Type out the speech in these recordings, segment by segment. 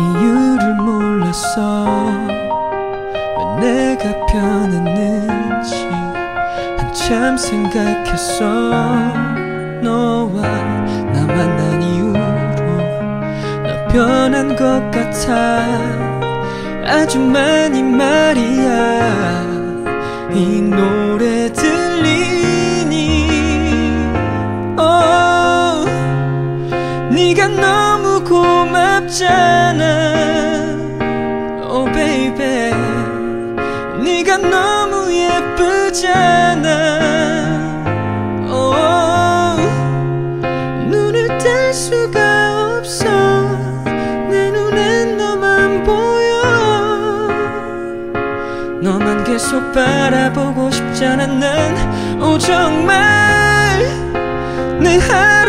이유를 몰랐어 왜 내가 변했는지 한참 생각했어. 너와 나 만난 이후로 너 변한 것 같아. 아주 많이 말이야. 이 노래 들리니? 어 네가 너 무 고맙잖아 Oh baby. 네가 너무 예쁘잖아. Oh, 계속 바라보고 싶잖아 난 오, 정말 내 하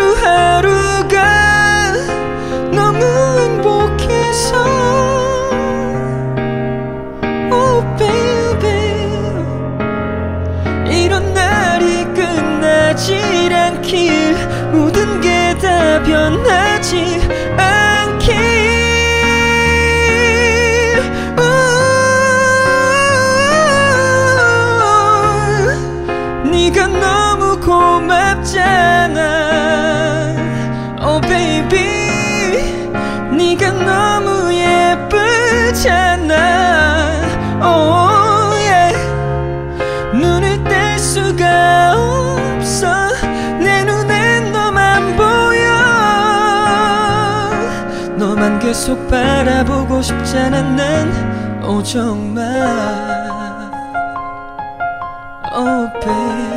끝나질 않길 모든 게 다 변하지 않길. 우, 네가 너무 고맙잖아. Oh baby. 네가 너무 너만 계속 바라보고 싶잖아 난 오 정말 Oh baby